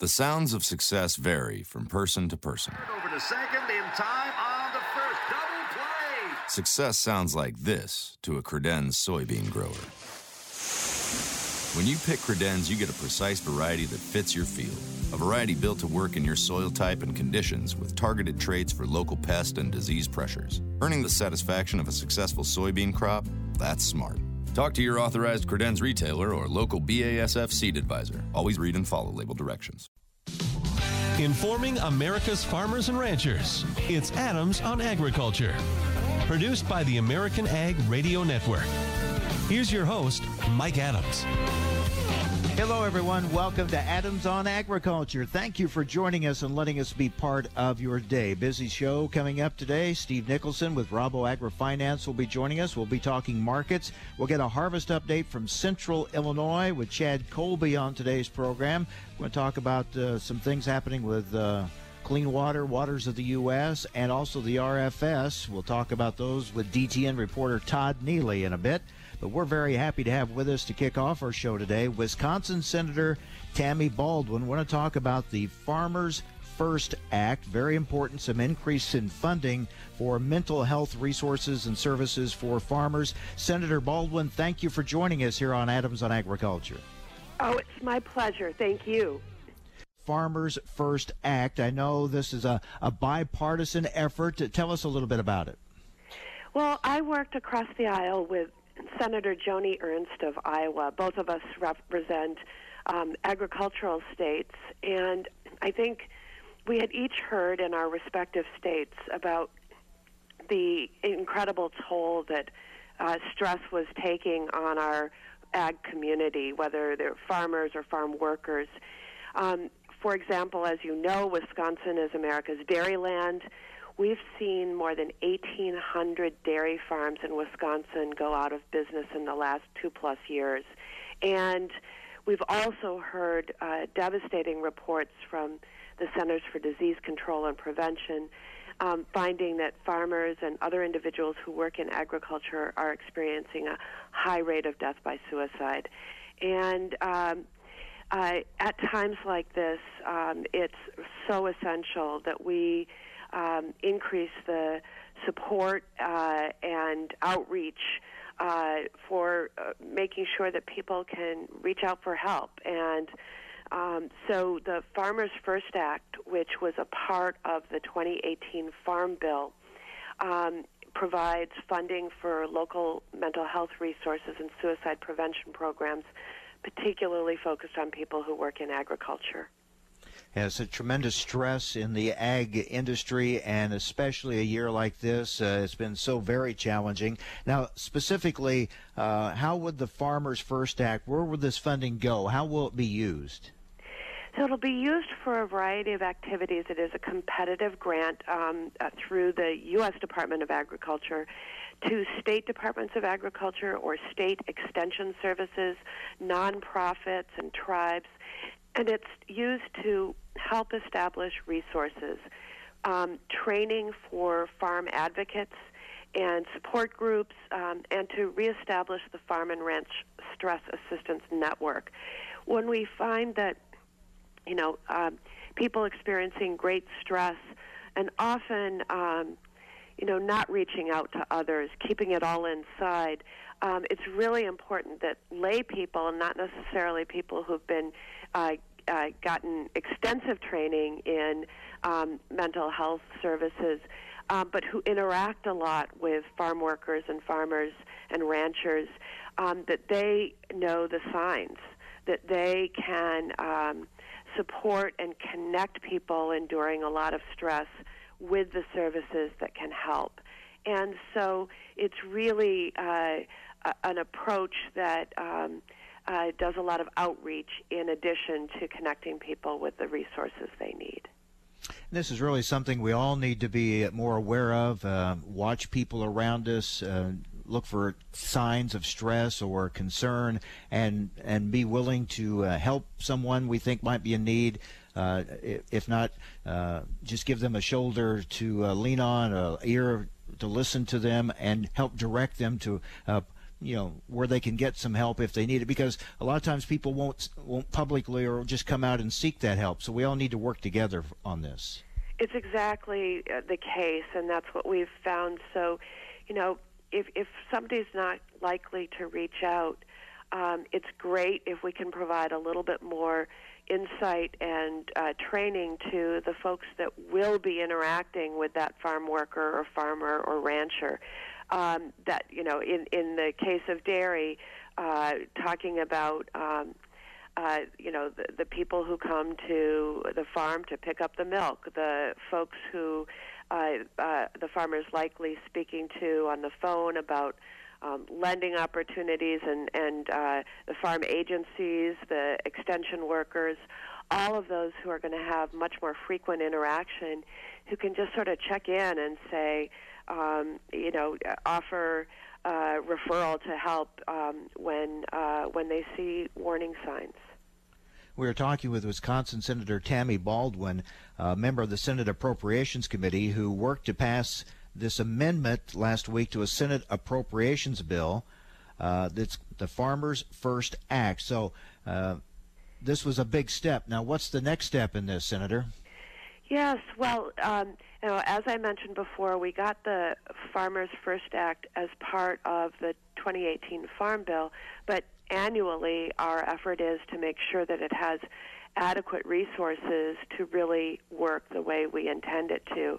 The sounds of success vary from person to person. Over to second in time on the first double play. Success sounds like this to a credenz soybean grower. When you pick credenz, you get a precise variety that fits your field. A variety built to work in your soil type and conditions with targeted traits for local pest and disease pressures. Earning the satisfaction of a successful soybean crop? That's smart. Talk to your authorized credenz retailer or local BASF seed advisor. Always read and follow label directions. Informing America's farmers and ranchers. It's Adams on Agriculture. Produced by the American Ag Radio Network. Here's your host, Mike Adams. Hello, everyone. Welcome to Adams on Agriculture. Thank you for joining us and letting us be part of your day. Busy show coming up today. Steve Nicholson with Rabo AgriFinance will be joining us. We'll be talking markets. We'll get a harvest update from Central Illinois with Chad Colby on today's program. We're going to talk about uh, some things happening with. Uh, Clean Water, Waters of the U.S., and also the RFS. We'll talk about those with DTN reporter Todd Neely in a bit. But we're very happy to have with us to kick off our show today Wisconsin Senator Tammy Baldwin. We're going to talk about the Farmers First Act. Very important, some increase in funding for mental health resources and services for farmers. Senator Baldwin, thank you for joining us here on Adams on Agriculture. Oh, it's my pleasure. Thank you. Farmers First Act. I know this is a, a bipartisan effort. Tell us a little bit about it. Well, I worked across the aisle with Senator Joni Ernst of Iowa. Both of us represent um, agricultural states, and I think we had each heard in our respective states about the incredible toll that uh, stress was taking on our ag community, whether they're farmers or farm workers. Um, for example, as you know, Wisconsin is America's dairy land. We've seen more than 1,800 dairy farms in Wisconsin go out of business in the last two plus years. And we've also heard uh, devastating reports from the Centers for Disease Control and Prevention um, finding that farmers and other individuals who work in agriculture are experiencing a high rate of death by suicide. And um, uh, at times like this, um, it's so essential that we um, increase the support uh, and outreach uh, for uh, making sure that people can reach out for help. And um, so the Farmers First Act, which was a part of the 2018 Farm Bill, um, provides funding for local mental health resources and suicide prevention programs, particularly focused on people who work in agriculture has a tremendous stress in the ag industry, and especially a year like this, uh, it's been so very challenging. Now, specifically, uh, how would the Farmers First Act, where would this funding go? How will it be used? So it'll be used for a variety of activities. It is a competitive grant um, uh, through the U.S. Department of Agriculture to state departments of agriculture or state extension services, nonprofits, and tribes and it's used to help establish resources, um, training for farm advocates and support groups, um, and to reestablish the Farm and Ranch Stress Assistance Network. When we find that, you know, um, people experiencing great stress and often, um, you know, not reaching out to others, keeping it all inside, um, it's really important that lay people, and not necessarily people who've been uh, uh, gotten extensive training in um, mental health services, uh, but who interact a lot with farm workers and farmers and ranchers, um, that they know the signs, that they can um, support and connect people enduring a lot of stress with the services that can help. And so it's really uh, an approach that um, uh, does a lot of outreach in addition to connecting people with the resources they need. This is really something we all need to be more aware of. Uh, watch people around us. Uh, look for signs of stress or concern, and and be willing to uh, help someone we think might be in need. Uh, if not, uh, just give them a shoulder to uh, lean on, a ear to listen to them, and help direct them to you know where they can get some help if they need it because a lot of times people won't won't publicly or just come out and seek that help. So we all need to work together on this. It's exactly uh, the case and that's what we've found. So you know if if somebody's not likely to reach out um, it's great if we can provide a little bit more insight and uh, training to the folks that will be interacting with that farm worker or farmer or rancher um, that you know, in in the case of dairy, uh, talking about. Um, uh, you know the, the people who come to the farm to pick up the milk, the folks who uh, uh, the farmers likely speaking to on the phone about um, lending opportunities and and uh, the farm agencies, the extension workers, all of those who are going to have much more frequent interaction, who can just sort of check in and say, um, you know, offer uh, referral to help um, when uh, when they see warning signs. We are talking with Wisconsin Senator Tammy Baldwin, a member of the Senate Appropriations Committee, who worked to pass this amendment last week to a Senate appropriations bill. Uh, that's the Farmers First Act. So uh, this was a big step. Now, what's the next step in this, Senator? Yes, well, um, you know, as I mentioned before, we got the Farmers First Act as part of the 2018 Farm Bill, but annually our effort is to make sure that it has adequate resources to really work the way we intend it to.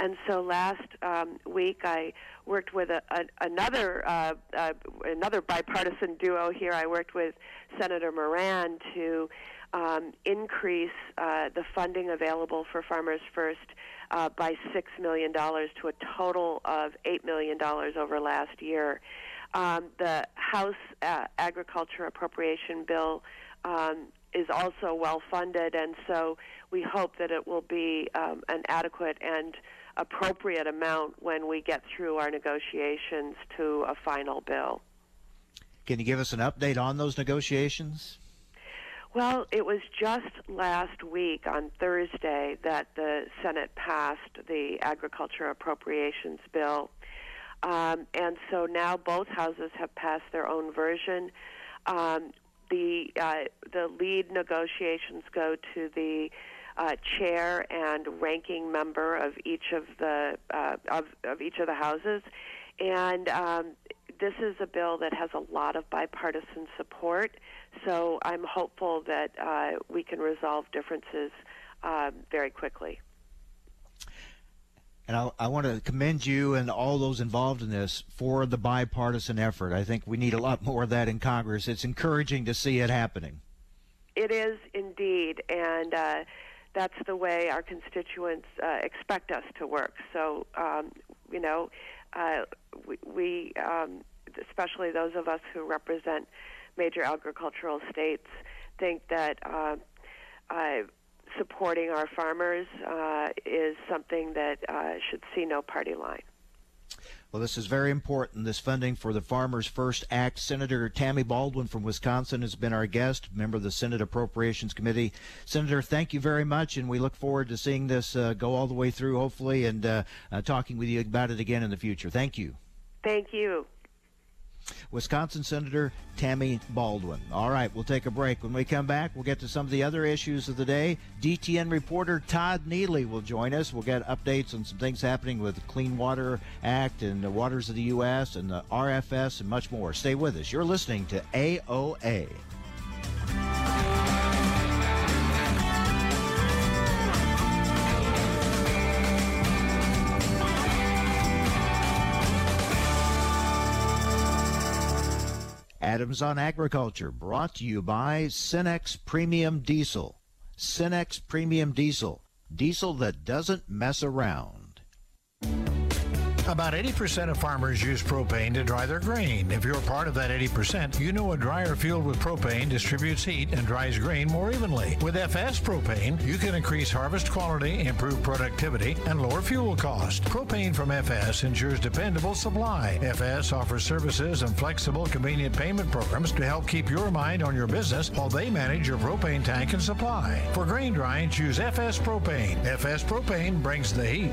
And so last um, week I worked with a, a, another uh, uh, another bipartisan duo here. I worked with Senator Moran to um, increase uh, the funding available for Farmers First uh, by $6 million to a total of $8 million over last year. Um, the House uh, Agriculture Appropriation Bill um, is also well funded, and so we hope that it will be um, an adequate and appropriate amount when we get through our negotiations to a final bill. Can you give us an update on those negotiations? Well, it was just last week on Thursday that the Senate passed the Agriculture Appropriations Bill. Um, and so now both houses have passed their own version. Um, the uh, the lead negotiations go to the uh, chair and ranking member of each of the uh, of, of each of the houses, and um, this is a bill that has a lot of bipartisan support. So I'm hopeful that uh, we can resolve differences um, very quickly. And I, I, want to commend you and all those involved in this for the bipartisan effort. I think we need a lot more of that in Congress. It's encouraging to see it happening. It is indeed, and uh, that's the way our constituents uh, expect us to work. So, um, you know, uh, we, we um, especially those of us who represent major agricultural states think that uh, uh, supporting our farmers uh, is something that uh, should see no party line. Well, this is very important. This funding for the Farmers First Act. Senator Tammy Baldwin from Wisconsin has been our guest, member of the Senate Appropriations Committee. Senator, thank you very much, and we look forward to seeing this uh, go all the way through, hopefully, and uh, uh, talking with you about it again in the future. Thank you. Thank you. Wisconsin Senator Tammy Baldwin. All right, we'll take a break. When we come back, we'll get to some of the other issues of the day. DTN reporter Todd Neely will join us. We'll get updates on some things happening with the Clean Water Act and the waters of the U.S. and the RFS and much more. Stay with us. You're listening to AOA. Adams on Agriculture, brought to you by Cenex Premium Diesel. Cenex Premium Diesel, diesel that doesn't mess around. About 80% of farmers use propane to dry their grain. If you're part of that 80%, you know a dryer field with propane distributes heat and dries grain more evenly. With FS propane, you can increase harvest quality, improve productivity, and lower fuel cost. Propane from FS ensures dependable supply. FS offers services and flexible, convenient payment programs to help keep your mind on your business while they manage your propane tank and supply. For grain drying, choose FS propane. FS propane brings the heat.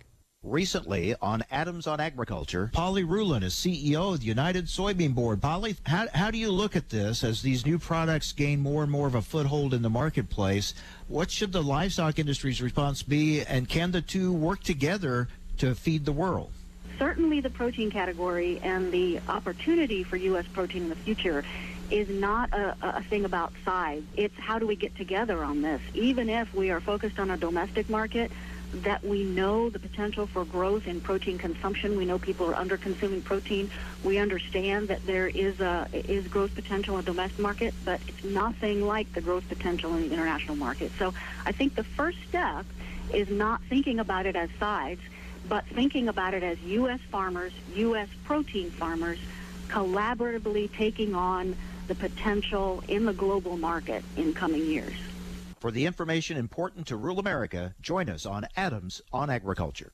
Recently on Adams on Agriculture, Polly Ruhland is CEO of the United Soybean Board. Polly, how, how do you look at this as these new products gain more and more of a foothold in the marketplace? What should the livestock industry's response be, and can the two work together to feed the world? Certainly, the protein category and the opportunity for U.S. protein in the future is not a, a, thing about size. It's how do we get together on this. Even if we are focused on a domestic market, that we know the potential for growth in protein consumption. We know people are under consuming protein. We understand that there is a is growth potential in the domestic market, but it's nothing like the growth potential in the international market. So I think the first step is not thinking about it as sides, but thinking about it as U.S. farmers, U.S. protein farmers, collaboratively taking on the potential in the global market in coming years. For the information important to rural America, join us on Adams on Agriculture.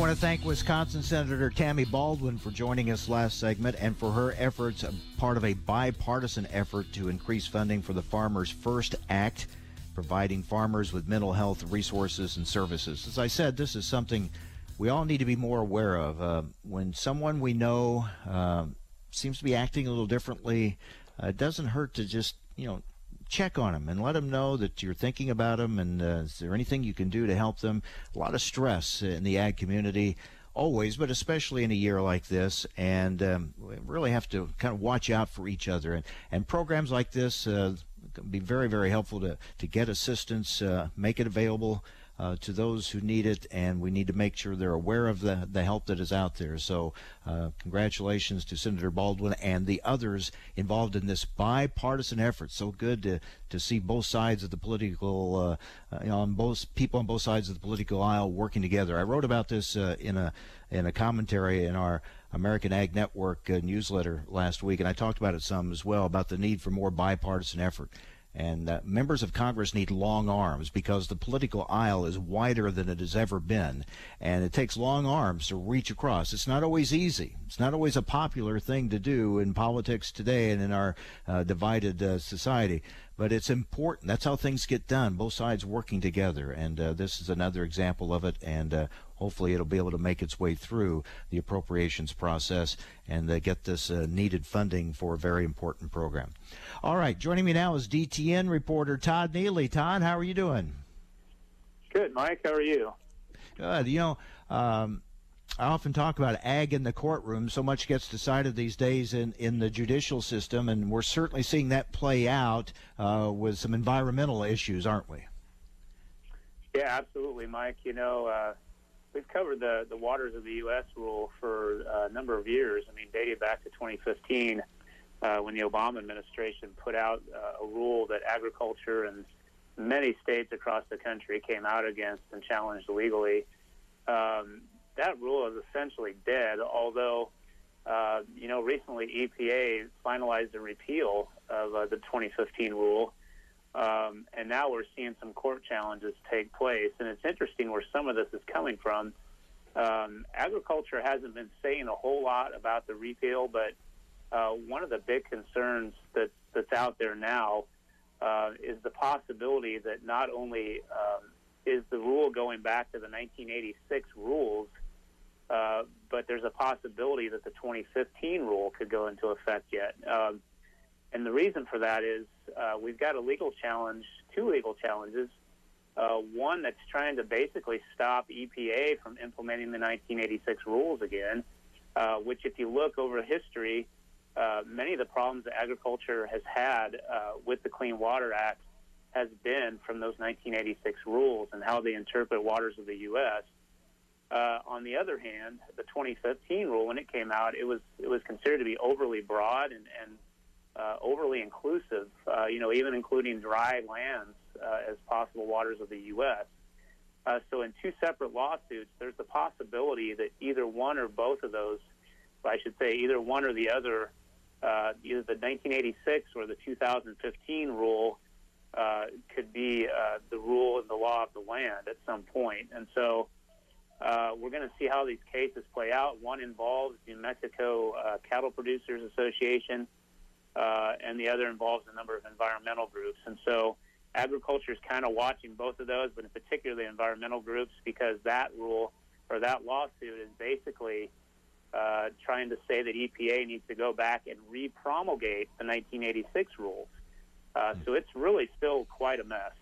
I want to thank Wisconsin Senator Tammy Baldwin for joining us last segment and for her efforts, part of a bipartisan effort to increase funding for the Farmers First Act, providing farmers with mental health resources and services. As I said, this is something we all need to be more aware of. Uh, when someone we know uh, seems to be acting a little differently, uh, it doesn't hurt to just, you know, check on them and let them know that you're thinking about them and uh, is there anything you can do to help them. A lot of stress in the ag community always, but especially in a year like this. And um, we really have to kind of watch out for each other. And, and programs like this uh, can be very, very helpful to, to get assistance, uh, make it available uh, to those who need it, and we need to make sure they're aware of the, the help that is out there. So, uh, congratulations to Senator Baldwin and the others involved in this bipartisan effort. So good to, to see both sides of the political, uh, uh you know, on both people on both sides of the political aisle working together. I wrote about this uh, in a in a commentary in our American Ag Network uh, newsletter last week, and I talked about it some as well about the need for more bipartisan effort. And uh, members of Congress need long arms because the political aisle is wider than it has ever been. And it takes long arms to reach across. It's not always easy. It's not always a popular thing to do in politics today and in our uh, divided uh, society. But it's important. That's how things get done, both sides working together. And uh, this is another example of it. And uh, hopefully it'll be able to make its way through the appropriations process and uh, get this needed funding for a very important program. All right, joining me now is DTN reporter Todd Neely. Todd, how are you doing? Good, Mike. How are you? Good. You know, um, I often talk about ag in the courtroom. So much gets decided these days in, in the judicial system, and we're certainly seeing that play out uh, with some environmental issues, aren't we? Yeah, absolutely, Mike. You know, uh, we've covered the, the waters of the U.S. rule for a number of years. I mean, dating back to 2015, uh, when the Obama administration put out uh, a rule that agriculture and many states across the country came out against and challenged legally. Um, that rule is essentially dead, although, uh, you know, recently EPA finalized a repeal of uh, the 2015 rule. Um, and now we're seeing some court challenges take place. And it's interesting where some of this is coming from. Um, agriculture hasn't been saying a whole lot about the repeal, but uh, one of the big concerns that, that's out there now uh, is the possibility that not only um, is the rule going back to the 1986 rules, uh, but there's a possibility that the 2015 rule could go into effect yet. Um, and the reason for that is uh, we've got a legal challenge, two legal challenges. Uh, one that's trying to basically stop EPA from implementing the 1986 rules again, uh, which, if you look over history, uh, many of the problems that agriculture has had uh, with the Clean Water Act has been from those 1986 rules and how they interpret waters of the U.S. Uh, on the other hand, the 2015 rule, when it came out, it was it was considered to be overly broad and, and uh, overly inclusive. Uh, you know, even including dry lands uh, as possible waters of the U.S. Uh, so, in two separate lawsuits, there's the possibility that either one or both of those, I should say, either one or the other, uh, either the 1986 or the 2015 rule, could be the rule and the law of the land at some point. And so. Uh, we're going to see how these cases play out. One involves New Mexico uh, Cattle Producers Association, uh, and the other involves a number of environmental groups. And so agriculture is kind of watching both of those, but in particular the environmental groups, because that rule or that lawsuit is basically uh, trying to say that EPA needs to go back and repromulgate the 1986 rules. Uh, so it's really still quite a mess.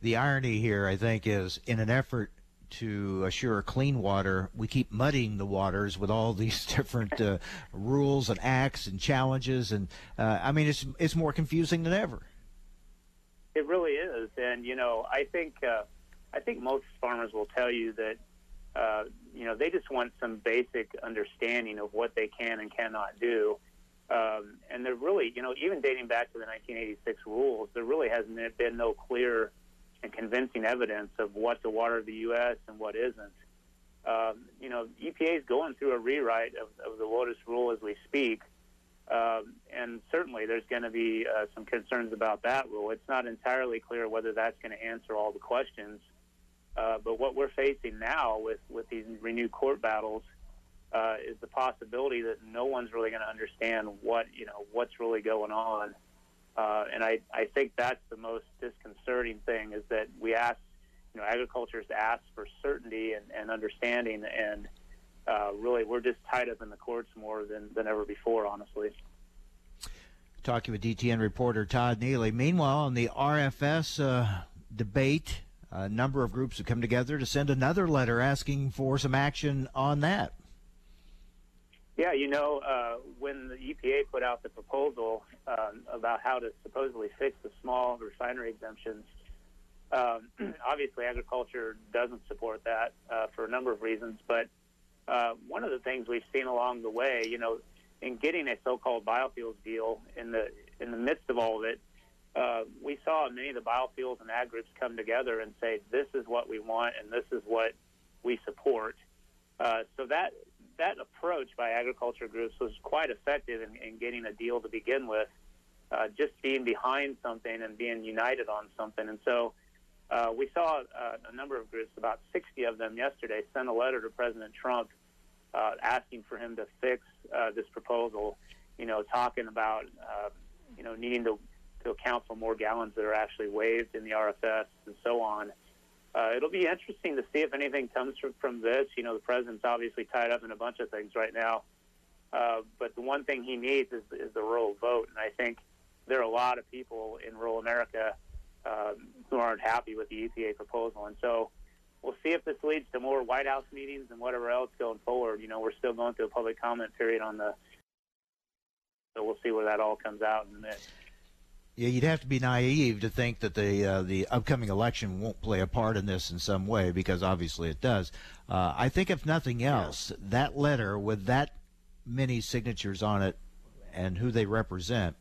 The irony here, I think, is in an effort to assure clean water, we keep muddying the waters with all these different uh, rules and acts and challenges, and uh, I mean, it's it's more confusing than ever. It really is, and you know, I think uh, I think most farmers will tell you that uh, you know they just want some basic understanding of what they can and cannot do. Um, and there really, you know, even dating back to the 1986 rules, there really hasn't been no clear and convincing evidence of what's a water of the U.S. and what isn't. Um, you know, EPA is going through a rewrite of, of the WOTUS rule as we speak, um, and certainly there's going to be uh, some concerns about that rule. It's not entirely clear whether that's going to answer all the questions, uh, but what we're facing now with, with these renewed court battles uh, is the possibility that no one's really going to understand what you know what's really going on. Uh, and I, I think that's the most disconcerting thing is that we ask, you know, agriculture ask for certainty and, and understanding, and uh, really we're just tied up in the courts more than, than ever before, honestly. Talking with DTN reporter Todd Neely. Meanwhile, on the RFS uh, debate, a number of groups have come together to send another letter asking for some action on that. Yeah, you know, uh, when the EPA put out the proposal um, about how to supposedly fix the small refinery exemptions, um, obviously agriculture doesn't support that uh, for a number of reasons. But uh, one of the things we've seen along the way, you know, in getting a so-called biofuels deal in the in the midst of all of it, uh, we saw many of the biofuels and ag groups come together and say, "This is what we want, and this is what we support." Uh, so that that approach by agriculture groups was quite effective in, in getting a deal to begin with, uh, just being behind something and being united on something. And so uh, we saw uh, a number of groups, about 60 of them yesterday, send a letter to President Trump uh, asking for him to fix this proposal, you know, talking about, you know, needing to, to account for more gallons that are actually waived in the RFS and so on uh, it'll be interesting to see if anything comes from, from this. You know, the president's obviously tied up in a bunch of things right now, uh, but the one thing he needs is, is the rural vote, and I think there are a lot of people in rural America um, who aren't happy with the EPA proposal, and so we'll see if this leads to more White House meetings and whatever else going forward. You know, we're still going through a public comment period on the, so we'll see where that all comes out in a minute. Yeah, you'd have to be naive to think that the uh, the upcoming election won't play a part in this in some way, because obviously it does. Uh, I think, if nothing else, yeah. that letter with that many signatures on it and who they represent,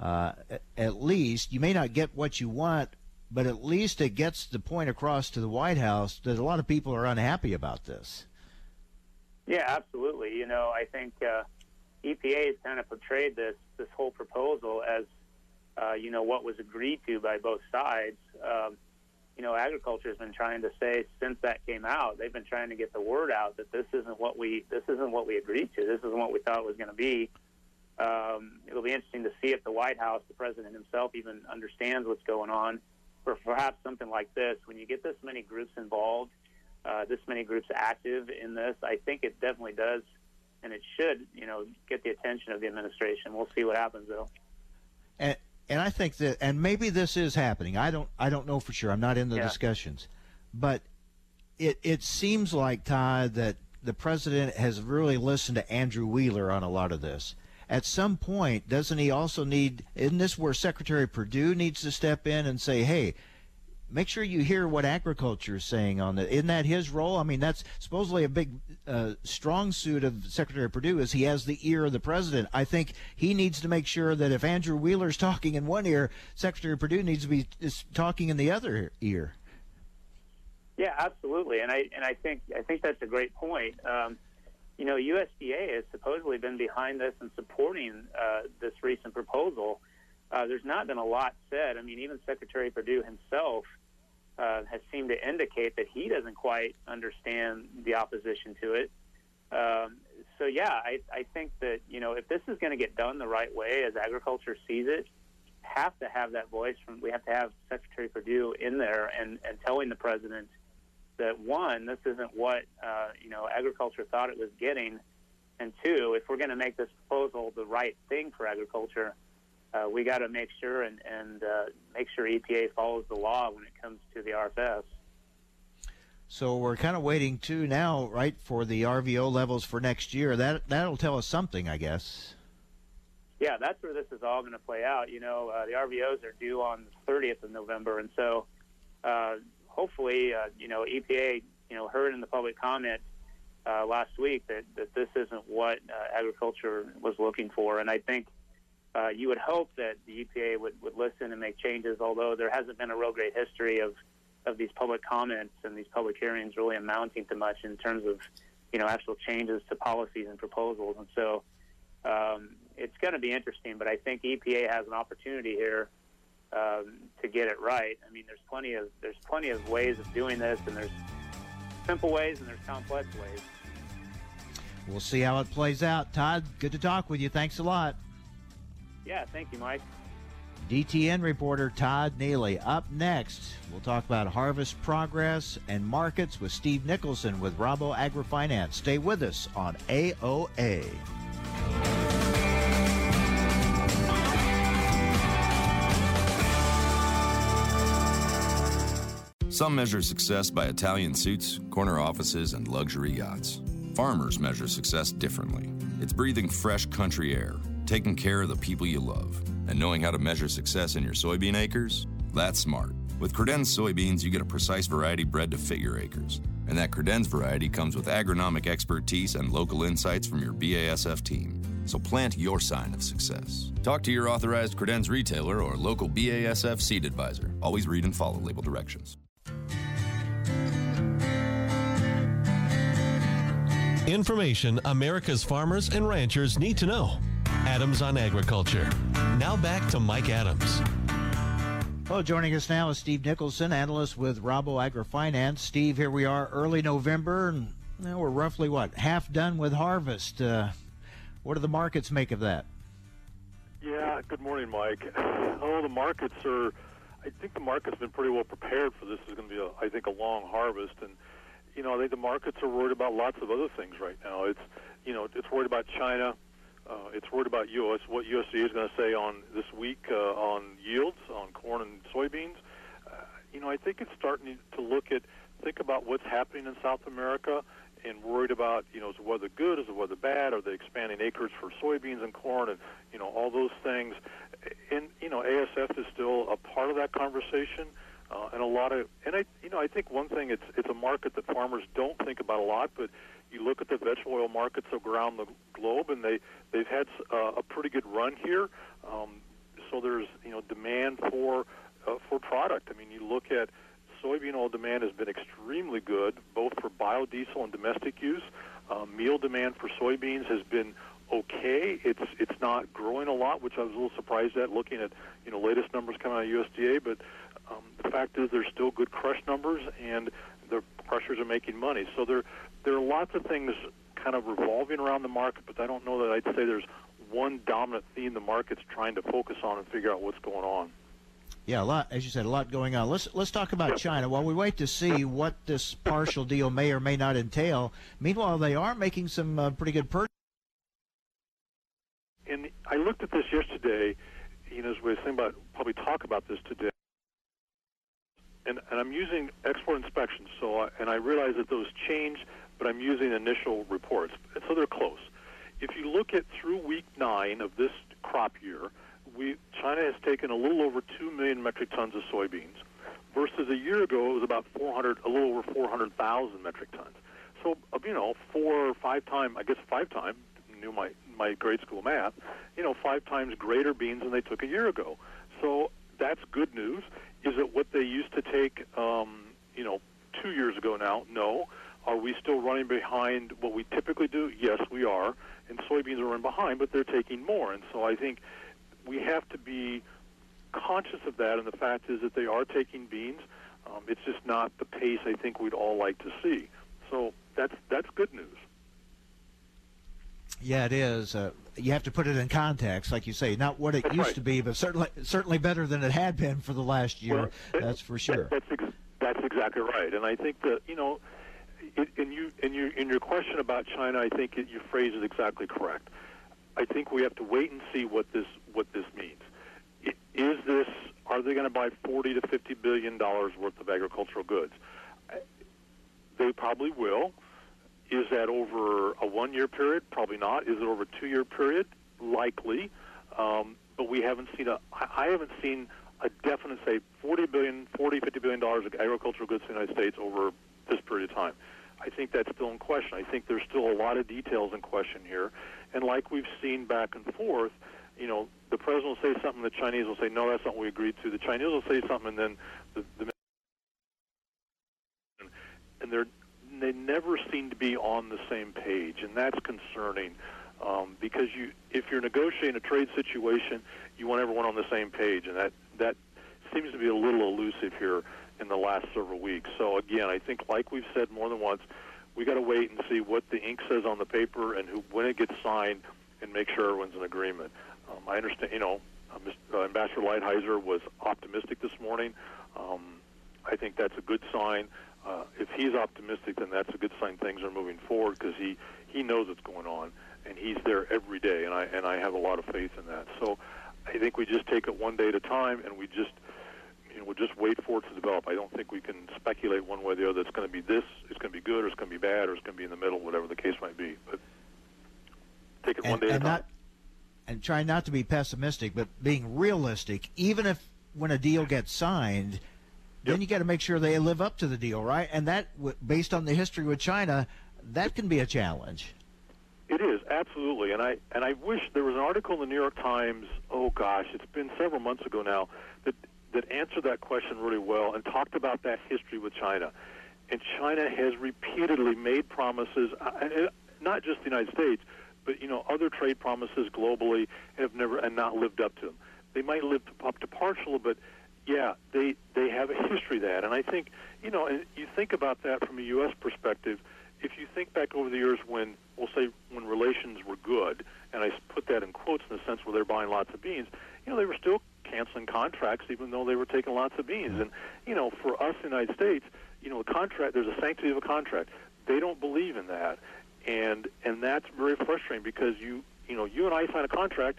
uh, at least you may not get what you want but at least it gets the point across to the White House that a lot of people are unhappy about this. Yeah, absolutely. You know, I think uh, EPA has kind of portrayed this this whole proposal as, uh, you know, what was agreed to by both sides. Um, you know, agriculture has been trying to say since that came out, they've been trying to get the word out that this isn't what we this isn't what we agreed to. This isn't what we thought it was going to be. Um, it'll be interesting to see if the White House, the president himself, even understands what's going on. Or perhaps something like this, when you get this many groups involved, uh, this many groups active in this, I think it definitely does, and it should, you know, get the attention of the administration. We'll see what happens, though. And and I think that, and maybe this is happening. I don't, I don't know for sure. I'm not in the Yeah. discussions, but it it seems like Todd that the president has really listened to Andrew Wheeler on a lot of this. At some point, doesn't he also need? Isn't this where Secretary Perdue needs to step in and say, "Hey, make sure you hear what agriculture is saying on that. Isn't that his role? I mean, that's supposedly a big, uh, strong suit of Secretary Perdue is he has the ear of the president. I think he needs to make sure that if Andrew Wheeler's talking in one ear, Secretary Perdue needs to be talking in the other ear. Yeah, absolutely, and I and I think I think that's a great point. Um, you know, USDA has supposedly been behind this and supporting uh, this recent proposal. Uh, there's not been a lot said. I mean, even Secretary Perdue himself uh, has seemed to indicate that he doesn't quite understand the opposition to it. Um, so yeah, I, I think that you know if this is going to get done the right way as agriculture sees it, have to have that voice from. We have to have Secretary Perdue in there and, and telling the president that one, this isn't what uh, you know agriculture thought it was getting, and two, if we're going to make this proposal the right thing for agriculture, uh, we got to make sure and, and uh, make sure EPA follows the law when it comes to the RFS. So we're kind of waiting too now, right, for the RVO levels for next year. That that'll tell us something, I guess. Yeah, that's where this is all going to play out. You know, uh, the RVOs are due on the 30th of November, and so uh, hopefully, uh, you know, EPA, you know, heard in the public comment uh, last week that, that this isn't what uh, agriculture was looking for, and I think uh, you would hope that the EPA would, would listen and make changes. Although there hasn't been a real great history of of these public comments and these public hearings really amounting to much in terms of, you know, actual changes to policies and proposals, and so. Um, it's going to be interesting, but I think EPA has an opportunity here um, to get it right. I mean, there's plenty of there's plenty of ways of doing this, and there's simple ways and there's complex ways. We'll see how it plays out. Todd, good to talk with you. Thanks a lot. Yeah, thank you, Mike. DTN reporter Todd Neely. Up next, we'll talk about harvest progress and markets with Steve Nicholson with Rabo AgriFinance. Stay with us on AOA. Some measure success by Italian suits, corner offices, and luxury yachts. Farmers measure success differently. It's breathing fresh country air, taking care of the people you love, and knowing how to measure success in your soybean acres? That's smart. With Credenz soybeans, you get a precise variety bred to fit your acres. And that Credenz variety comes with agronomic expertise and local insights from your BASF team. So plant your sign of success. Talk to your authorized Credenz retailer or local BASF seed advisor. Always read and follow label directions. Information America's farmers and ranchers need to know. Adams on Agriculture. Now back to Mike Adams. Well, joining us now is Steve Nicholson, analyst with Rabo AgriFinance. Steve, here we are, early November, and you know, we're roughly what half done with harvest. Uh, what do the markets make of that? Yeah, good morning, Mike. Oh, the markets are. I think the market's been pretty well prepared for this. Is going to be, a, I think, a long harvest, and you know, I think the markets are worried about lots of other things right now. It's, you know, it's worried about China. Uh, it's worried about U.S. What USDA is going to say on this week uh, on yields on corn and soybeans. Uh, you know, I think it's starting to look at think about what's happening in South America and worried about, you know, is the weather good? Is the weather bad? Are they expanding acres for soybeans and corn and, you know, all those things? And, you know, ASF is still a part of that conversation. Uh, and a lot of, and I, you know, I think one thing it's it's a market that farmers don't think about a lot, but you look at the vegetable oil markets around the globe, and they they've had uh, a pretty good run here. Um, so there's you know demand for uh, for product. I mean, you look at soybean oil demand has been extremely good, both for biodiesel and domestic use. Uh, meal demand for soybeans has been okay. It's it's not growing a lot, which I was a little surprised at looking at you know latest numbers coming out of USDA. But um, the fact is, there's still good crush numbers, and the crushers are making money. So there there are lots of things kind of revolving around the market, but I don't know that I'd say there's one dominant theme the market's trying to focus on and figure out what's going on. Yeah, a lot, as you said, a lot going on. Let's let's talk about China while we wait to see what this partial deal may or may not entail. Meanwhile, they are making some uh, pretty good purchases. And I looked at this yesterday. You know, as we were thinking about probably talk about this today. And, and I'm using export inspections, so I, and I realize that those change, but I'm using initial reports, so they're close. If you look at through week nine of this crop year, we China has taken a little over two million metric tons of soybeans, versus a year ago it was about 400, a little over 400,000 metric tons. So uh, you know, four or five time, I guess five time, knew my my grade school math, you know, five times greater beans than they took a year ago. So that's good news. Is it what they used to take, um, you know, two years ago now? No. Are we still running behind what we typically do? Yes, we are. And soybeans are running behind, but they're taking more. And so I think we have to be conscious of that. And the fact is that they are taking beans. Um, it's just not the pace I think we'd all like to see. So that's that's good news. Yeah, it is. Uh, you have to put it in context, like you say, not what it That's used right. to be, but certainly certainly better than it had been for the last year. Well, that- that's for sure. That's ex- that's exactly right, and I think that you know, it, in you in your in your question about China, I think it, you phrase is exactly correct. I think we have to wait and see what this what this means. Is this are they going to buy forty to fifty billion dollars worth of agricultural goods? They probably will. Is that over a one-year period? Probably not. Is it over a two-year period? Likely. Um, but we haven't seen a. I I haven't seen a definite say 40 billion, 40, 50 billion dollars of agricultural goods in the United States over this period of time. I think that's still in question. I think there's still a lot of details in question here, and like we've seen back and forth, you know, the president will say something, the Chinese will say, no, that's not what we agreed to. The Chinese will say something, and then the, the and they're they never seem to be on the same page, and that's concerning um, because you if you're negotiating a trade situation, you want everyone on the same page, and that that seems to be a little elusive here in the last several weeks. So again, I think like we've said more than once, we got to wait and see what the ink says on the paper and who when it gets signed, and make sure everyone's in agreement. Um, I understand, you know, uh, Mr. uh, Ambassador Lighthizer was optimistic this morning. Um, I think that's a good sign. Uh, if he's optimistic, then that's a good sign things are moving forward because he he knows what's going on and he's there every day, and I and I have a lot of faith in that. So I think we just take it one day at a time, and we just you know we'll just wait for it to develop. I don't think we can speculate one way or the other. It's going to be this, it's going to be good, or it's going to be bad, or it's going to be in the middle, whatever the case might be. But take it one and, day at a time. not and try not to be pessimistic, but being realistic. Even if when a deal gets signed, then you got to make sure they live up to the deal, right? And that, based on the history with China, that can be a challenge. It is absolutely, and I and I wish there was an article in the New York Times. Oh gosh, it's been several months ago now that that answered that question really well and talked about that history with China. And China has repeatedly made promises, uh, not just the United States, but you know other trade promises globally, have never and not lived up to them. They might live up to partial, but yeah, they they have a history of that, and I think you know, and you think about that from a U.S. perspective. If you think back over the years when we'll say when relations were good, and I put that in quotes in the sense where they're buying lots of beans, you know, they were still canceling contracts even though they were taking lots of beans. And you know, for us in the United States, you know, a contract there's a sanctity of a contract. They don't believe in that, and and that's very frustrating because you you know you and I sign a contract.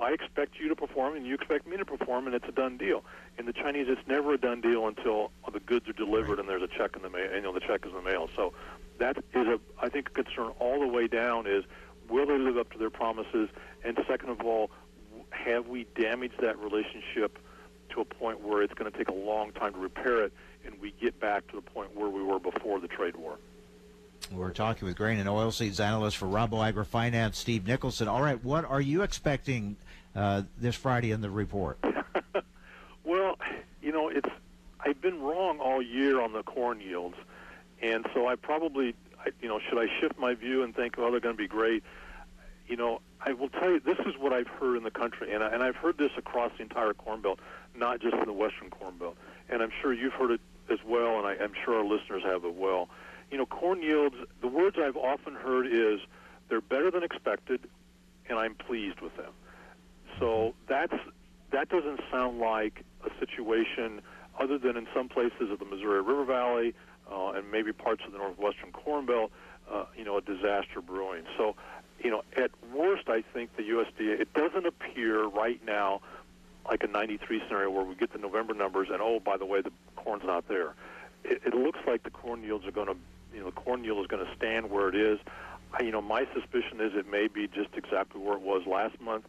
I expect you to perform, and you expect me to perform, and it's a done deal. In the Chinese, it's never a done deal until the goods are delivered and there's a check in the mail. And, you know, the check is in the mail. So that is a, I think, a concern all the way down. Is will they live up to their promises? And second of all, have we damaged that relationship to a point where it's going to take a long time to repair it, and we get back to the point where we were before the trade war? We're talking with grain and oilseeds analyst for Rabo AgriFinance, Steve Nicholson. All right, what are you expecting uh, this Friday in the report? Well, you know, it's I've been wrong all year on the corn yields, and so I probably, I, you know, should I shift my view and think, oh, they're going to be great? You know, I will tell you, this is what I've heard in the country, and, I, and I've heard this across the entire Corn Belt, not just in the Western Corn Belt. And I'm sure you've heard it as well, and I, I'm sure our listeners have as well. You know, corn yields, the words I've often heard is they're better than expected, and I'm pleased with them. So that's that doesn't sound like a situation other than in some places of the Missouri River Valley uh, and maybe parts of the northwestern Corn Belt, uh, you know, a disaster brewing. So, you know, at worst, I think the USDA, it doesn't appear right now like a 93 scenario where we get the November numbers and, oh, by the way, the corn's not there. It, it looks like the corn yields are going to, you know, the corn yield is going to stand where it is. I, you know, my suspicion is it may be just exactly where it was last month.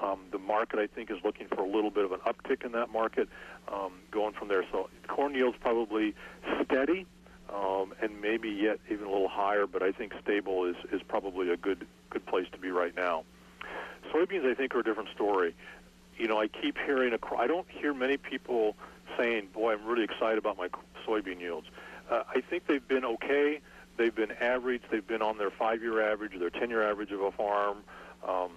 Um, the market, I think, is looking for a little bit of an uptick in that market um, going from there. So corn yield's probably steady um, and maybe yet even a little higher, but I think stable is, is probably a good good place to be right now. Soybeans, I think, are a different story. You know, I keep hearing, a, I don't hear many people saying, boy, I'm really excited about my soybean yields. Uh, I think they've been okay. They've been average. They've been on their five-year average their 10-year average of a farm. Um,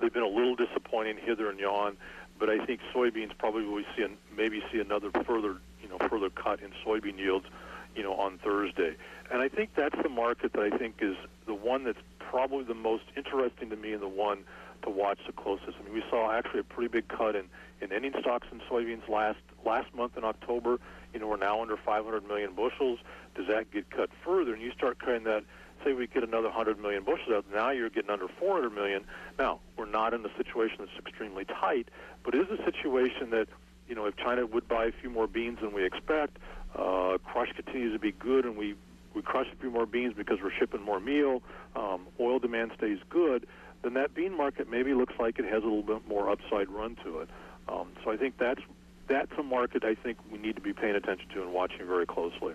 they've been a little disappointing hither and yon, but I think soybeans probably will see an, maybe see another further you know further cut in soybean yields, you know, on Thursday. And I think that's the market that I think is the one that's probably the most interesting to me and the one to watch the closest. I mean, we saw actually a pretty big cut in, in ending stocks in soybeans last last month in October. You know, we're now under 500 million bushels. Does that get cut further? And you start cutting that say we get another 100 million bushels out, now you're getting under 400 million. Now, we're not in a situation that's extremely tight, but it is a situation that, you know, if China would buy a few more beans than we expect, uh, crush continues to be good, and we, we crush a few more beans because we're shipping more meal, um, oil demand stays good, then that bean market maybe looks like it has a little bit more upside run to it. Um, so I think that's that's a market I think we need to be paying attention to and watching very closely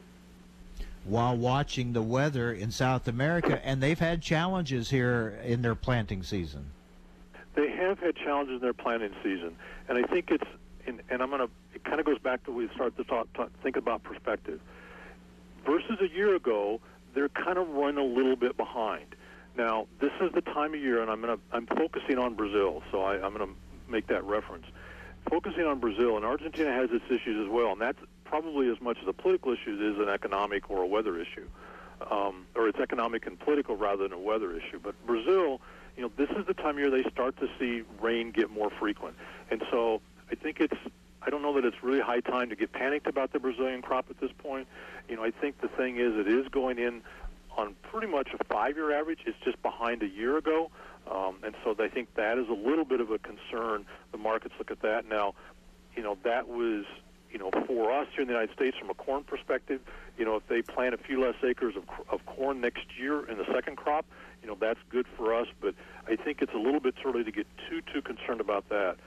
while watching the weather in South America, and they've had challenges here in their planting season. They have had challenges in their planting season, and I think it's and, and I'm going to. It kind of goes back to we start to talk, talk, think about perspective. Versus a year ago, they're kind of running a little bit behind. Now, this is the time of year, and I'm going to. I'm focusing on Brazil, so I, I'm going to make that reference. Focusing on Brazil, and Argentina has its issues as well, and that's probably as much as a political issue as an economic or a weather issue, um, or it's economic and political rather than a weather issue. But Brazil, you know, this is the time of year they start to see rain get more frequent, and so I think it's. I don't know that it's really high time to get panicked about the Brazilian crop at this point. You know, I think the thing is it is going in on pretty much a five-year average. It's just behind a year ago, um, and so I think that is a little bit of a concern. The markets look at that now. You know, that was you know, for us here in the United States, from a corn perspective, you know, if they plant a few less acres of, of corn next year in the second crop, you know, that's good for us. But I think it's a little bit early to get too too concerned about that.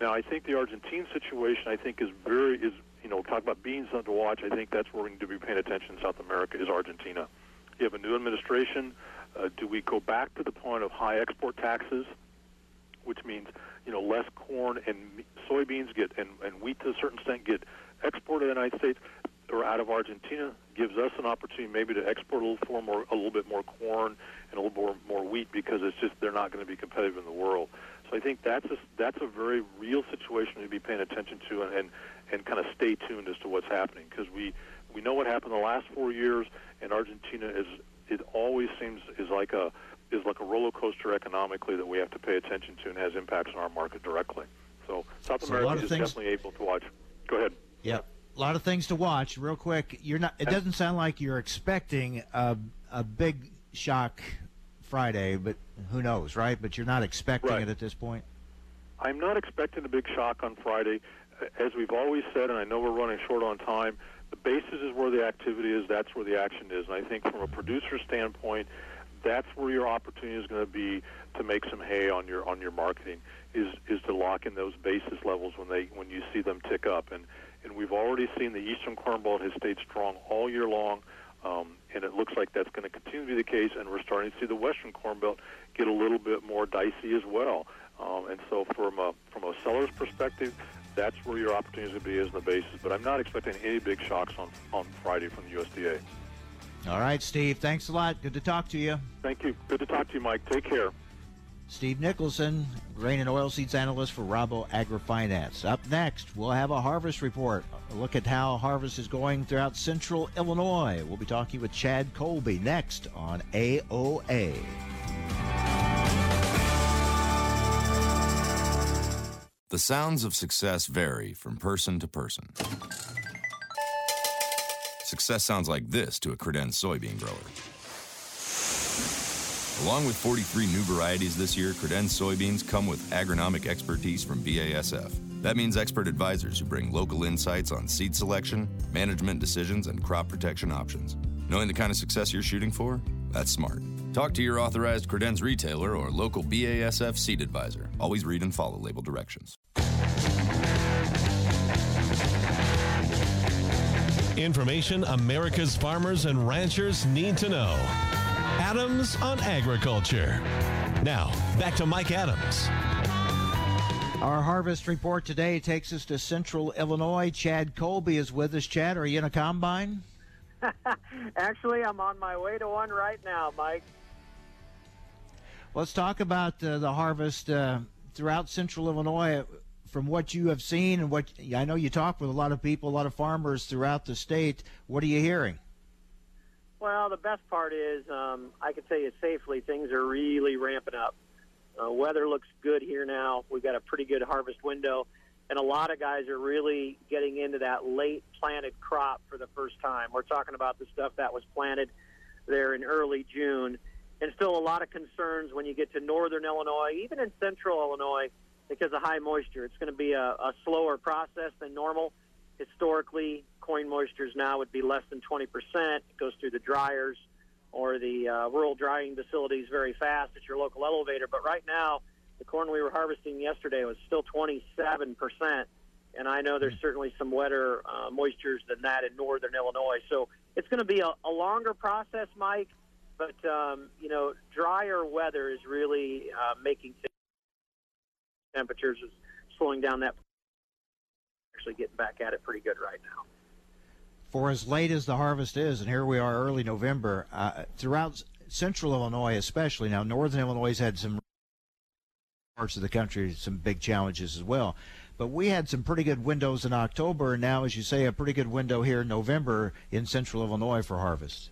Now, I think the Argentine situation, I think, is very is you know, talk about being something to watch. I think that's where we need to be paying attention in South America is Argentina. You have a new administration. Uh, do we go back to the point of high export taxes, which means you know less corn and soybeans get and, and wheat to a certain extent get exported to the United States or out of Argentina gives us an opportunity maybe to export a little more a little bit more corn and a little more more wheat because it's just they're not going to be competitive in the world. So I think that's a, that's a very real situation to be paying attention to and and, and kind of stay tuned as to what's happening because we we know what happened the last four years and Argentina is it always seems is like a is like a roller coaster economically that we have to pay attention to and has impacts on our market directly. So South so America is things... definitely able to watch. Go ahead. Yep. A lot of things to watch. Real quick, you're not. It doesn't sound like you're expecting a a big shock Friday, but who knows, right? But you're not expecting right. it at this point. I'm not expecting a big shock on Friday. As we've always said, and I know we're running short on time, the basis is where the activity is. That's where the action is. And I think from a producer standpoint, that's where your opportunity is going to be to make some hay on your on your marketing is is to lock in those basis levels when they when you see them tick up and and we've already seen the Eastern Corn Belt has stayed strong all year long. Um, and it looks like that's going to continue to be the case, and we're starting to see the Western Corn Belt get a little bit more dicey as well. Um, and so, from a from a seller's perspective, that's where your opportunities to be is in the basis. But I'm not expecting any big shocks on, on Friday from the USDA. All right, Steve. Thanks a lot. Good to talk to you. Thank you. Good to talk to you, Mike. Take care. Steve Nicholson, grain and oilseeds analyst for Rabo AgriFinance. Up next, we'll have a harvest report. A look at how harvest is going throughout central Illinois. We'll be talking with Chad Colby next on AOA. The sounds of success vary from person to person. Success sounds like this to a credenz soybean grower. Along with 43 new varieties this year, credenz soybeans come with agronomic expertise from BASF. That means expert advisors who bring local insights on seed selection, management decisions, and crop protection options. Knowing the kind of success you're shooting for? That's smart. Talk to your authorized credenz retailer or local BASF seed advisor. Always read and follow label directions. Information America's farmers and ranchers need to know. Adams on Agriculture. Now, back to Mike Adams. Our harvest report today takes us to central Illinois. Chad Colby is with us. Chad, are you in a combine? Actually, I'm on my way to one right now, Mike. Let's talk about uh, the harvest uh, throughout central Illinois from what you have seen and what I know you talk with a lot of people, a lot of farmers throughout the state. What are you hearing? Well, the best part is um, I can tell you safely things are really ramping up. Uh, weather looks good here now. We've got a pretty good harvest window, and a lot of guys are really getting into that late planted crop for the first time. We're talking about the stuff that was planted there in early June, and still a lot of concerns when you get to northern Illinois, even in central Illinois because of high moisture. It's going to be a, a slower process than normal. Historically, coin moistures now would be less than 20%. It goes through the dryers or the uh, rural drying facilities very fast at your local elevator. But right now, the corn we were harvesting yesterday was still 27%. And I know there's certainly some wetter uh, moistures than that in northern Illinois. So it's going to be a, a longer process, Mike. But, um, you know, drier weather is really uh, making things temperatures is slowing down that. Actually, getting back at it pretty good right now. For as late as the harvest is, and here we are early November, uh, throughout central Illinois, especially now, northern Illinois has had some parts of the country some big challenges as well. But we had some pretty good windows in October, and now, as you say, a pretty good window here in November in central Illinois for harvest.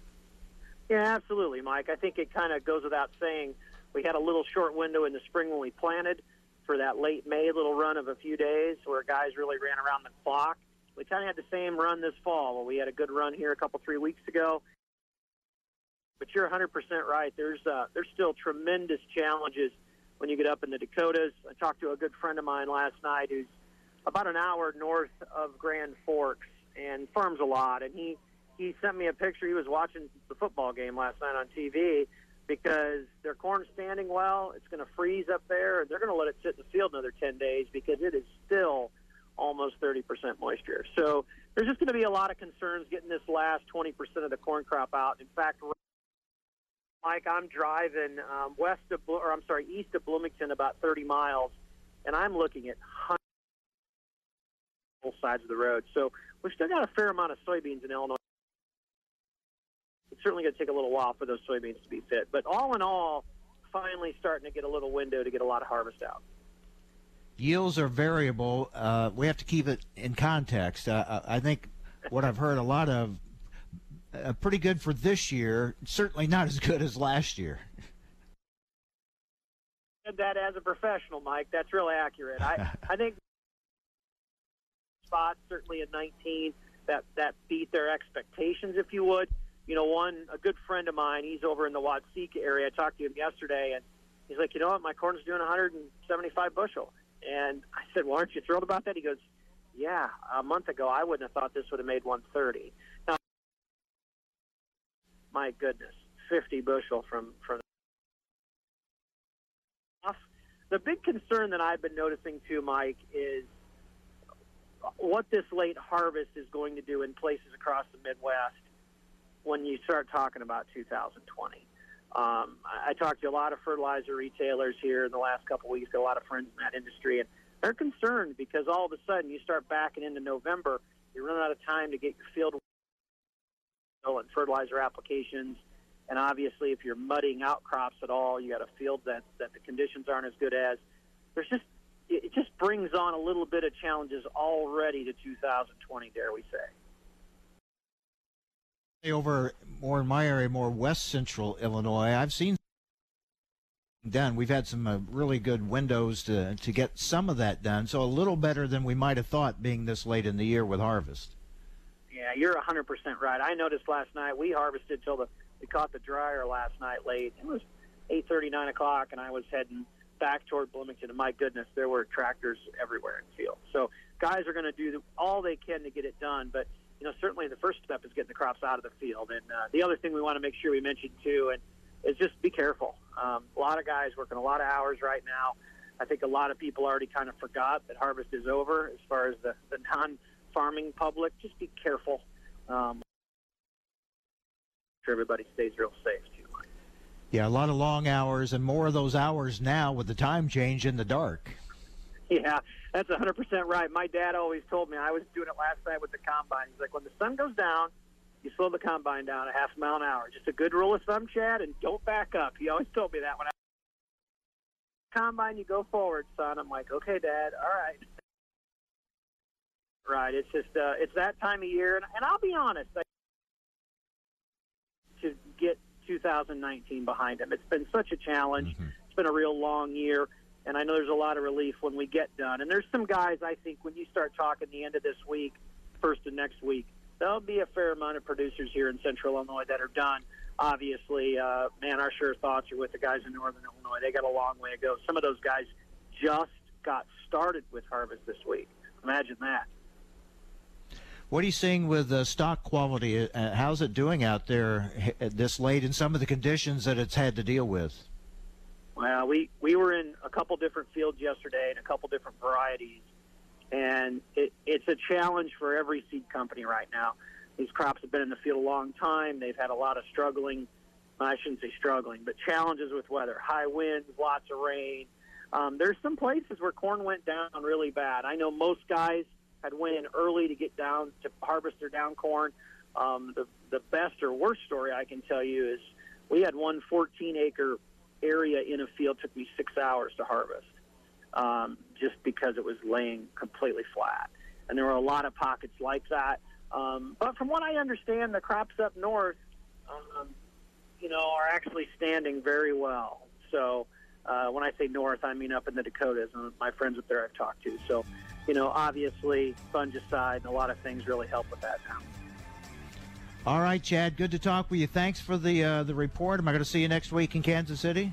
Yeah, absolutely, Mike. I think it kind of goes without saying. We had a little short window in the spring when we planted for that late May little run of a few days where guys really ran around the clock. We kind of had the same run this fall. We had a good run here a couple three weeks ago. But you're 100% right. There's uh, there's still tremendous challenges when you get up in the Dakotas. I talked to a good friend of mine last night who's about an hour north of Grand Forks and farms a lot. And he he sent me a picture. He was watching the football game last night on TV because their corn's standing well. It's going to freeze up there, and they're going to let it sit in the field another 10 days because it is still almost 30% moisture. So there's just going to be a lot of concerns getting this last 20% of the corn crop out. In fact, Mike, I'm driving um, west of, or I'm sorry, east of Bloomington about 30 miles, and I'm looking at hundreds both sides of the road. So we've still got a fair amount of soybeans in Illinois it's certainly going to take a little while for those soybeans to be fit. But all in all, finally starting to get a little window to get a lot of harvest out. Yields are variable. Uh, we have to keep it in context. Uh, I think what I've heard a lot of uh, pretty good for this year. Certainly not as good as last year. That as a professional, Mike. That's really accurate. I I think spots certainly in 19 that that beat their expectations, if you would you know, one a good friend of mine, he's over in the Watseka area. I talked to him yesterday, and he's like, you know what, my corn's doing 175 bushel. And I said, well, aren't you thrilled about that? He goes, yeah. A month ago, I wouldn't have thought this would have made 130. Now, my goodness, 50 bushel from from. The big concern that I've been noticing too, Mike, is what this late harvest is going to do in places across the Midwest when you start talking about 2020. Um, I, I talked to a lot of fertilizer retailers here in the last couple of weeks, got a lot of friends in that industry, and they're concerned because all of a sudden you start backing into November, you run out of time to get your field and fertilizer applications. And obviously, if you're mudding out crops at all, you got a field that, that the conditions aren't as good as. There's just it just brings on a little bit of challenges already to 2020, dare we say. Over more in my area, more west central Illinois, I've seen done. We've had some uh, really good windows to to get some of that done. So a little better than we might have thought, being this late in the year with harvest. Yeah, you're 100% right. I noticed last night we harvested till the we caught the dryer last night late. It was 8:30, 9 o'clock, and I was heading back toward Bloomington. And my goodness, there were tractors everywhere in the field. So guys are going to do all they can to get it done, but you know, certainly the first step is getting the crops out of the field. And uh, the other thing we want to make sure we mention too, and is just be careful. Um, a lot of guys working a lot of hours right now. I think a lot of people already kind of forgot that harvest is over as far as the, the non-farming public. Just be careful. Um, sure everybody stays real safe too. Yeah, a lot of long hours and more of those hours now with the time change in the dark. Yeah, that's 100% right. My dad always told me, I was doing it last night with the combine. He's like, when the sun goes down, you slow the combine down a half mile an hour. Just a good rule of thumb, Chad, and don't back up. He always told me that when I combine, you go forward, son. I'm like, okay, Dad, all right. Right. It's just uh, it's that time of year, and, and I'll be honest. I, to get 2019 behind him, it's been such a challenge. Mm-hmm. It's been a real long year and I know there's a lot of relief when we get done. And there's some guys I think when you start talking the end of this week, first of next week, there'll be a fair amount of producers here in Central Illinois that are done. Obviously, uh, man, our sure thoughts are with the guys in Northern Illinois. They got a long way to go. Some of those guys just got started with harvest this week. Imagine that. What are you seeing with the stalk quality? Uh, how's it doing out there this late in some of the conditions that it's had to deal with? Well, we we were in a couple different fields yesterday and a couple different varieties, and it, it's a challenge for every seed company right now. These crops have been in the field a long time. They've had a lot of struggling. I shouldn't say struggling, but challenges with weather, high winds, lots of rain. Um, there's some places where corn went down really bad. I know most guys had went in early to get down to harvest their down corn. Um, the the best or worst story I can tell you is we had one 14 acre area in a field took me six hours to harvest, um, just because it was laying completely flat. And there were a lot of pockets like that. Um, but from what I understand, the crops up north, um, you know, are actually standing very well. So uh, when I say north, I mean up in the Dakotas, and my friends up there I've talked to. So, you know, obviously fungicide and a lot of things really help with that now. All right, Chad. Good to talk with you. Thanks for the uh, the report. Am I going to see you next week in Kansas City?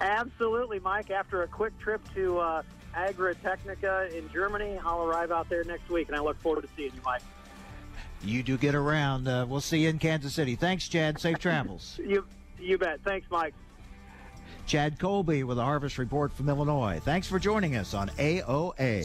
Absolutely, Mike. After a quick trip to uh, Agritechnica in Germany, I'll arrive out there next week, and I look forward to seeing you, Mike. You do get around. Uh, we'll see you in Kansas City. Thanks, Chad. Safe travels. you you bet. Thanks, Mike. Chad Colby with a Harvest Report from Illinois. Thanks for joining us on AOA.